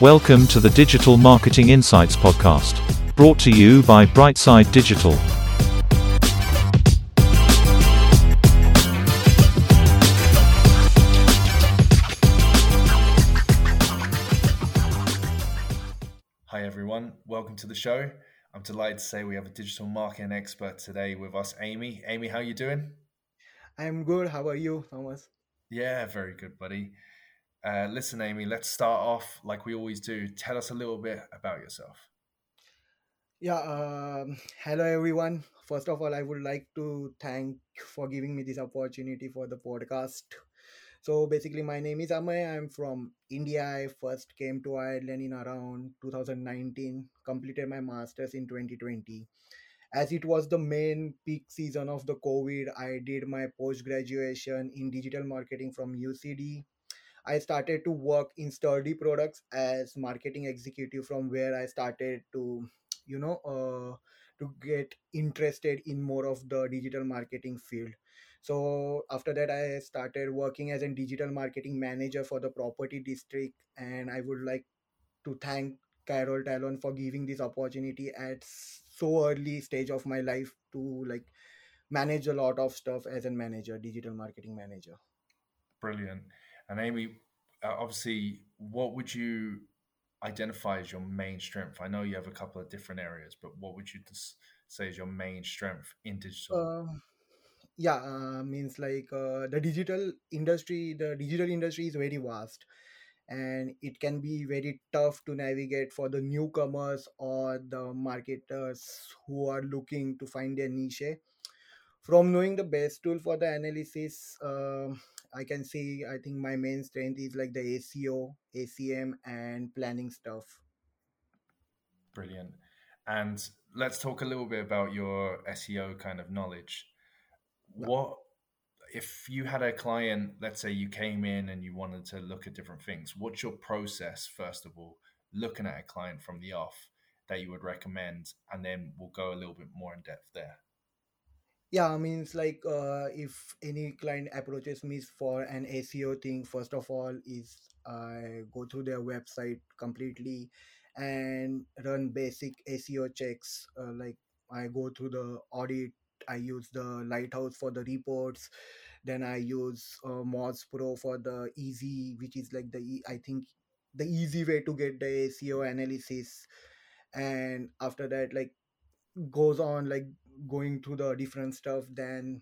Welcome to the Digital Marketing Insights Podcast, brought to you by Brightside Digital. Hi everyone, welcome to the show. I'm delighted to say we have a digital marketing expert today with us, Amey. Amey, how are you doing? I'm good. How are you, Thomas? Yeah, very good, buddy. Uh, listen, Amey, let's start off like we always do. Tell us a little bit about yourself. Yeah. Um, hello, everyone. First of all, I would like to thank for giving me this opportunity for the podcast. So basically, my name is Amey. I'm from India. I first came to Ireland in around 2019. Completed my masters in 2020. As it was the main peak season of the COVID, I did my post graduation in digital marketing from UCD I started to work in Sturdy Products as marketing executive from where I started to, you know, uh, to get interested in more of the digital marketing field. So after that, I started working as a digital marketing manager for the property district, and I would like to thank Carol Talon for giving this opportunity at so early stage of my life to like manage a lot of stuff as a manager, digital marketing manager. Brilliant. And Amey, uh, obviously, what would you identify as your main strength? I know you have a couple of different areas, but what would you say is your main strength in digital? Uh, yeah, uh, means like uh, the digital industry, the digital industry is very vast and it can be very tough to navigate for the newcomers or the marketers who are looking to find their niche from knowing the best tool for the analysis uh, I can see I think my main strength is like the SEO, SEM, and planning stuff. Brilliant. And let's talk a little bit about your SEO kind of knowledge. What if you had a client, let's say you came in and you wanted to look at different things, what's your process, first of all, looking at a client from the off that you would recommend? And then we'll go a little bit more in depth there yeah i mean it's like uh, if any client approaches me for an seo thing first of all is i go through their website completely and run basic seo checks uh, like i go through the audit i use the lighthouse for the reports then i use uh, moz pro for the easy which is like the i think the easy way to get the seo analysis. And after that like goes on like going through the different stuff then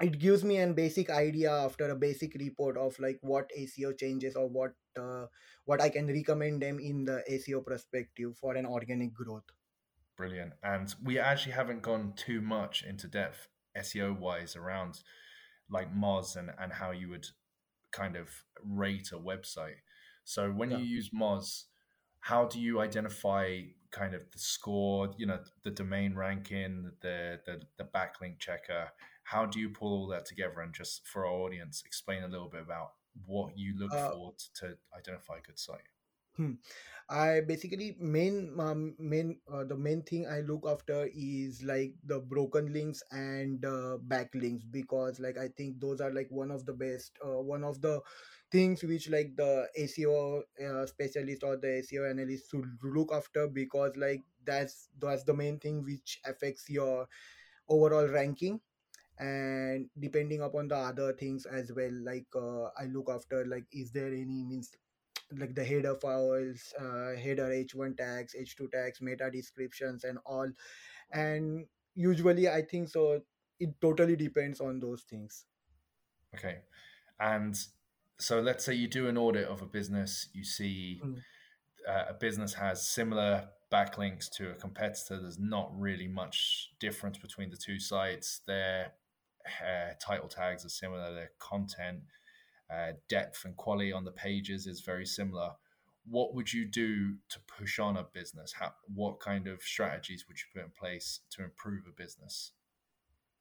it gives me a basic idea after a basic report of like what SEO changes or what uh, what I can recommend them in the SEO perspective for an organic growth. Brilliant. And we actually haven't gone too much into depth SEO wise around like Moz and, and how you would kind of rate a website. So when yeah. you use Moz, how do you identify kind of the score, you know, the domain ranking, the the, the backlink checker. How do you pull all that together? And just for our audience, explain a little bit about what you look uh, for to, to identify a good site. Hmm. I basically main um, main uh, the main thing I look after is like the broken links and uh, backlinks because like I think those are like one of the best uh, one of the things which like the SEO uh, specialist or the SEO analyst should look after because like that's that's the main thing which affects your overall ranking and depending upon the other things as well. Like uh, i look after like is there any means like the header files uh, header h1 tags h2 tags meta descriptions and all. And usually i think so it totally depends on those things. Okay. And so let's say you do an audit of a business, you see mm. uh, a business has similar backlinks to a competitor. There's not really much difference between the two sites. Their uh, title tags are similar. Their content, uh, depth, and quality on the pages is very similar. What would you do to push on a business? How, what kind of strategies would you put in place to improve a business?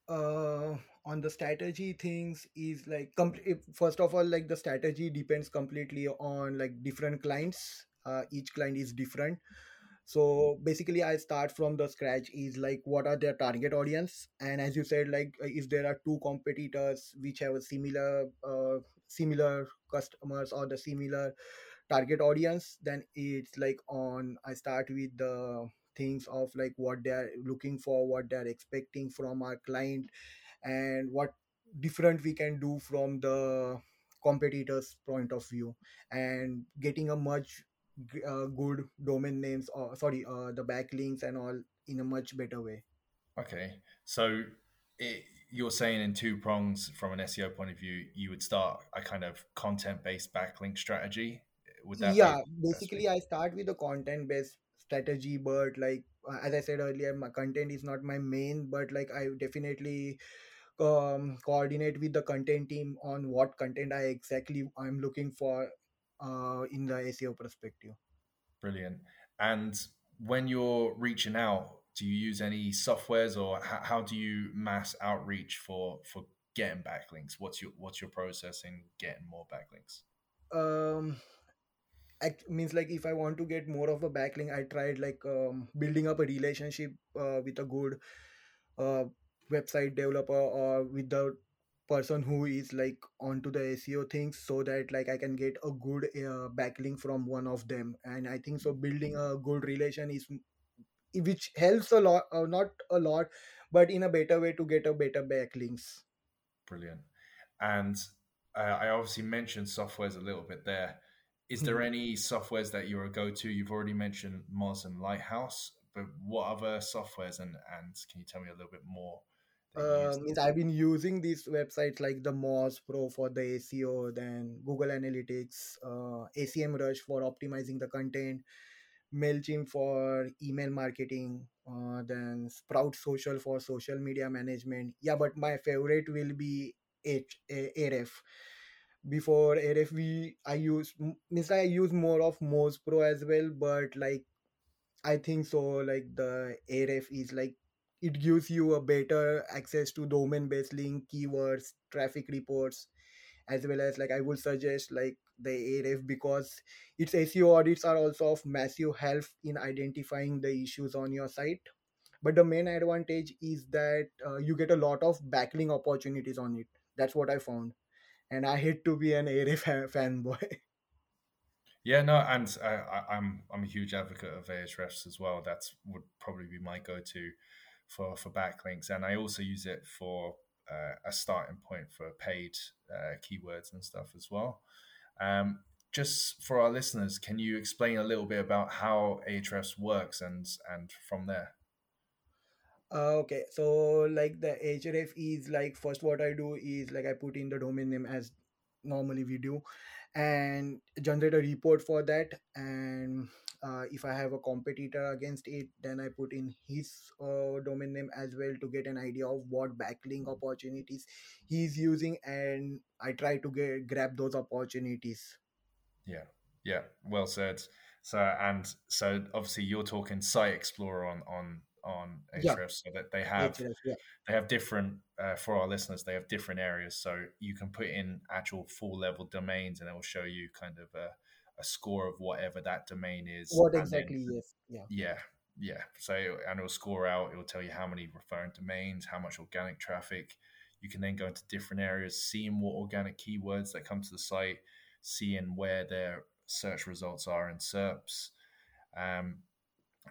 uh on the strategy things is like com- first of all like the strategy depends completely on like different clients uh, each client is different. So basically i start from the scratch is like what are their target audience? And as you said like uh, if there are two competitors which have a similar uh, similar customers or the similar target audience then it's like on i start with the things of like what they're looking for what they're expecting from our client and what different we can do from the competitors point of view. And getting a much uh, good domain names or sorry uh, the backlinks and all in a much better way. Okay, so it, you're saying in two prongs from an SEO point of view, you would start a kind of content-based backlink strategy. Would that yeah basically i start with the content based strategy but like uh, as i said earlier my content is not my main but like i definitely um, coordinate with the content team on what content i exactly i'm looking for uh, in the seo perspective Brilliant. And when you're reaching out, do you use any softwares or how, how do you mass outreach for for getting backlinks? What's your what's your process in getting more backlinks? um means like if i want to get more of a backlink i tried like um, building up a relationship uh, with a good uh, website developer or with the person who is like onto the seo things so that like i can get a good uh, backlink from one of them and i think so building a good relation is which helps a lot uh, not a lot but in a better way to get a better backlinks Brilliant. And uh, I obviously mentioned softwares a little bit there. Is there Mhm. any softwares that you're a go-to? You've already mentioned Moz and Lighthouse, but what other softwares and and can you tell me a little bit more uh, means I've been using these websites like the Moz Pro for the SEO, then Google Analytics, uh, SEMrush for optimizing the content, MailChimp for email marketing, uh, then Sprout Social for social media management. Yeah, but my favorite will be H- A- Ahref. Before Ahref, we I use means I use more of Moz Pro as well, but like I think so. Like the Ahref is like it gives you a better access to domain based link, keywords, traffic reports, as well as like I would suggest like the Ahref because its SEO audits are also of massive help in identifying the issues on your site. But the main advantage is that uh, you get a lot of backlink opportunities on it. That's what I found, and I hate to be an fan- fanboy. Yeah, no, and I, I'm I'm a huge advocate of Ahrefs as well. That's would probably be my go-to for for backlinks, and I also use it for uh, a starting point for paid uh, keywords and stuff as well. Um, just for our listeners, can you explain a little bit about how Ahrefs works and and from there? Uh, okay, so like the Ahref is like first what I do is like I put in the domain name as normally we do and generate a report for that and uh, if I have a competitor against it then I put in his uh, domain name as well to get an idea of what backlink opportunities he's using and I try to get grab those opportunities. Yeah, yeah, well said. So and so obviously you're talking Site Explorer on on on Yeah, Ahrefs, so that they have yeah. they have different uh, for our listeners they have different areas so you can put in actual full level domains and it will show you kind of a, a score of whatever that domain is What and then exactly? Yes, yeah. yeah yeah so and it'll score out it will tell you how many referring domains how much organic traffic you can then go into different areas seeing what organic keywords that come to the site seeing where their search results are in serps um,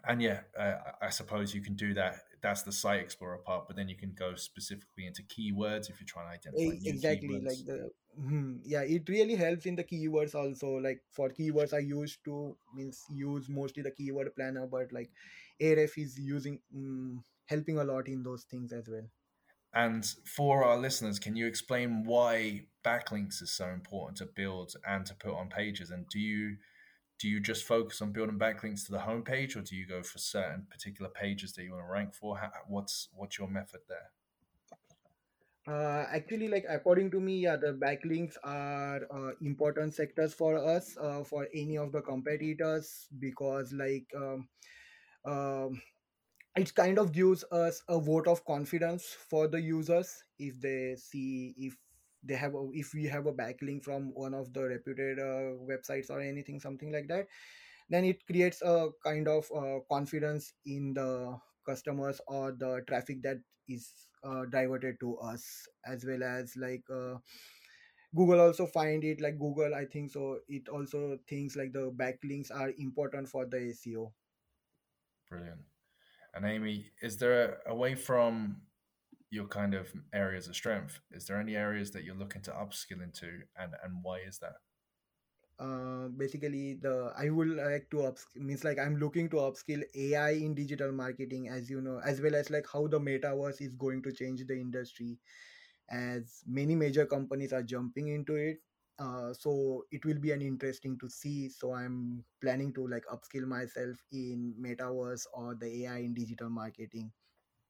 and yeah, uh, I suppose you can do that. That's the site explorer part, but then you can go specifically into keywords if you're trying to identify exactly like the hmm, yeah it really helps in the keywords also like for keywords i used to means use mostly the keyword planner but like Ahref is using mm, helping a lot in those things as well And for our listeners, can you explain why backlinks is so important to build and to put on pages? And do you do you just focus on building backlinks to the homepage, or do you go for certain particular pages that you want to rank for? How, what's what's your method there? Uh, actually like according to me yeah the backlinks are uh, important sectors for us uh, for any of the competitors because like um, um, it kind of gives us a vote of confidence for the users if they see if they have a, if we have a backlink from one of the reputed uh, websites or anything something like that then it creates a kind of uh, confidence in the customers or the traffic that is uh, diverted to us as well as like uh, google also find it like google i think so it also thinks like the backlinks are important for the seo Brilliant. And Amey, is there away from your kind of areas of strength, is there any areas that you're looking to upskill into, and and why is that? Uh, basically the i would like to up means like i'm looking to upskill ai in digital marketing as you know as well as like how the metaverse is going to change the industry as many major companies are jumping into it. Uh, so it will be an interesting to see. So i'm planning to like upskill myself in metaverse or the ai in digital marketing.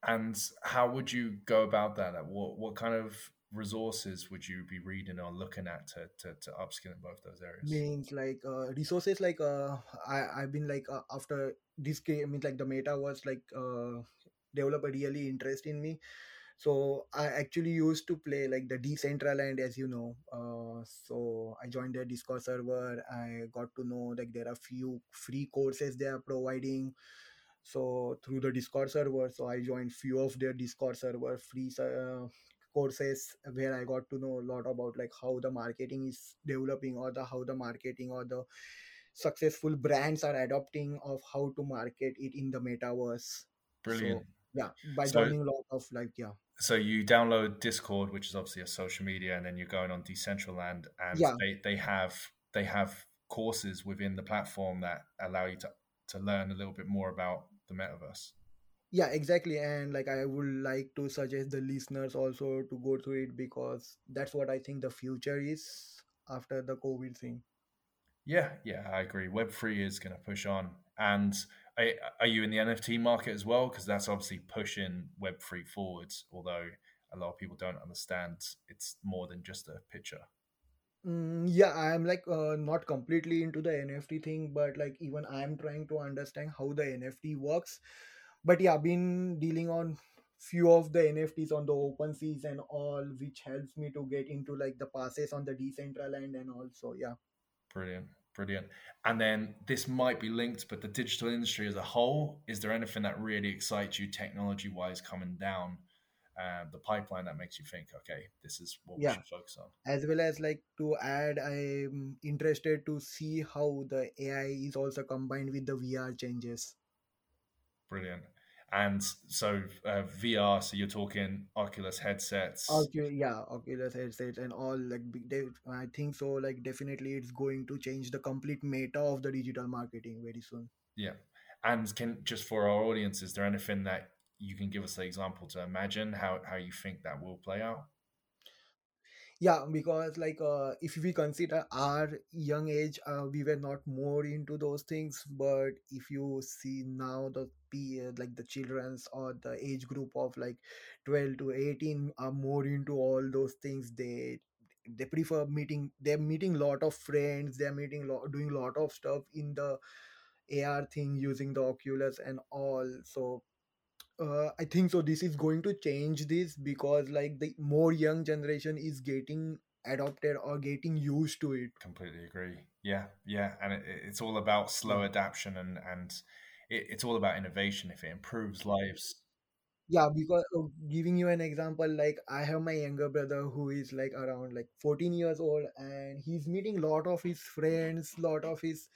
And how would you go about that? What what kind of resources would you be reading or looking at to to, to upskill in both those areas? means like uh, resources like uh, I, i've been like uh, after this game I means like the meta was like uh, develop a really interest in me. So i actually used to play like the decentraland as you know. Uh, so i joined their discord server. I got to know like there are few free courses they are providing. So through the discord server so i joined few of their discord server free uh, courses where i got to know a lot about like how the marketing is developing or the how the marketing or the successful brands are adopting of how to market it in the metaverse so Brilliant. yeah by So joining a lot of like yeah so you download Discord, which is obviously a social media, and then you're going on Decentraland, and yeah they they have they have courses within the platform that allow you to to learn a little bit more about the metaverse. Yeah exactly and like i would like to suggest the listeners also to go through it because that's what i think the future is after the covid thing Yeah, yeah, I agree. Web three is going to push on, and are, you in the NFT market as well? Because that's obviously pushing Web three forwards. Although a lot of people don't understand, it's more than just a picture. Mm, yeah, I'm like uh, not completely into the NFT thing, but like even I'm trying to understand how the NFT works. But yeah, I've been dealing on few of the NFTs on the open seas and all, which helps me to get into like the passes on the Decentraland and also yeah. Brilliant, brilliant. And then this might be linked, but the digital industry as a whole, is there anything that really excites you technology wise coming down uh, the pipeline that makes you think, okay, this is what we should focus on? as well as like to add, I'm interested to see how the AI is also combined with the VR changes. Brilliant. And so uh, VR, so you're talking Oculus headsets. Okay, yeah, Oculus headsets and all like big- they, I think so. Like definitely, it's going to change the complete meta of the digital marketing very soon. Yeah. And can just for our audience, is there anything that you can give us an example to imagine how, how you think that will play out? Yeah, because like uh, if we consider our young age, uh, we were not more into those things. But if you see now the p uh, like the childrens or the age group of like twelve to eighteen are more into all those things. They they prefer meeting. They're meeting lot of friends. They're meeting lot doing lot of stuff in the AR thing using the Oculus and all. So uh, I think so. This is going to change this because like the more young generation is getting adopted or getting used to it. Completely agree. Yeah, yeah, and it, it's all about slow adaptation and and it, it's all about innovation. If it improves lives, yeah. Because uh, giving you an example, like I have my younger brother who is like around like 14 years old, and he's meeting a lot of his friends, lot of his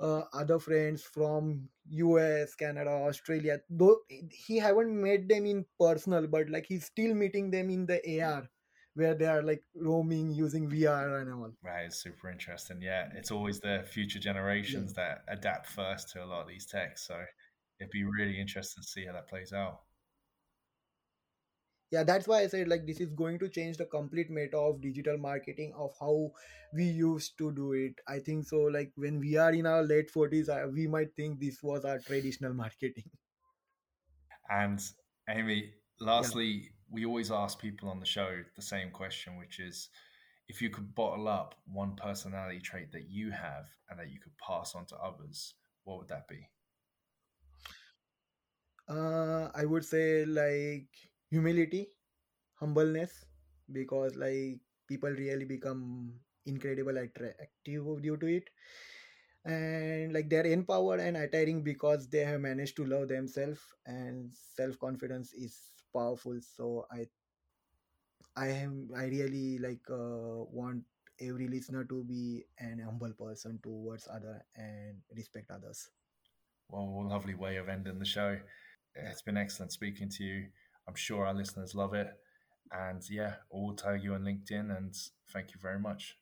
uh, other friends from US, Canada, Australia. Though he haven't met them in personal, but like he's still meeting them in the AR, where they are like roaming using VR and all. that is super interesting. Yeah, it's always the future Yeah. generations that adapt first to a lot of these techs. So it'd be really interesting to see how that plays out. Yeah, that's why I said like this is going to change the complete meta of digital marketing of how we used to do it. I think so. Like when we are in our late forties, uh, we might think this was our traditional marketing. And Amey, Yeah. lastly, we always ask people on the show the same question, which is if you could bottle up one personality trait that you have and that you could pass on to others, what would that be? Uh, I would say like humility, humbleness, because like people really become incredible attractive due to it, and like they're empowered and attiring because they have managed to love themselves, and self confidence is powerful. So I I am I really like uh, want every listener to be an humble person towards other and respect others. Well, lovely way of ending the show. It's been excellent speaking to you. I'm sure our listeners love it. And yeah, we'll tag you on LinkedIn and thank you very much.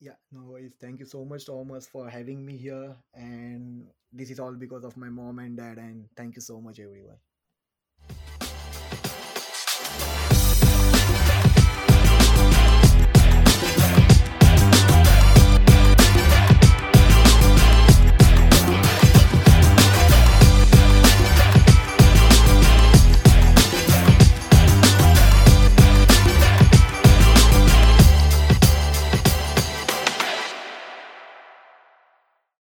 Yeah, no worries. Thank you so much, Thomas, for having me here. And this is all because of my mom and dad. And thank you so much, everyone.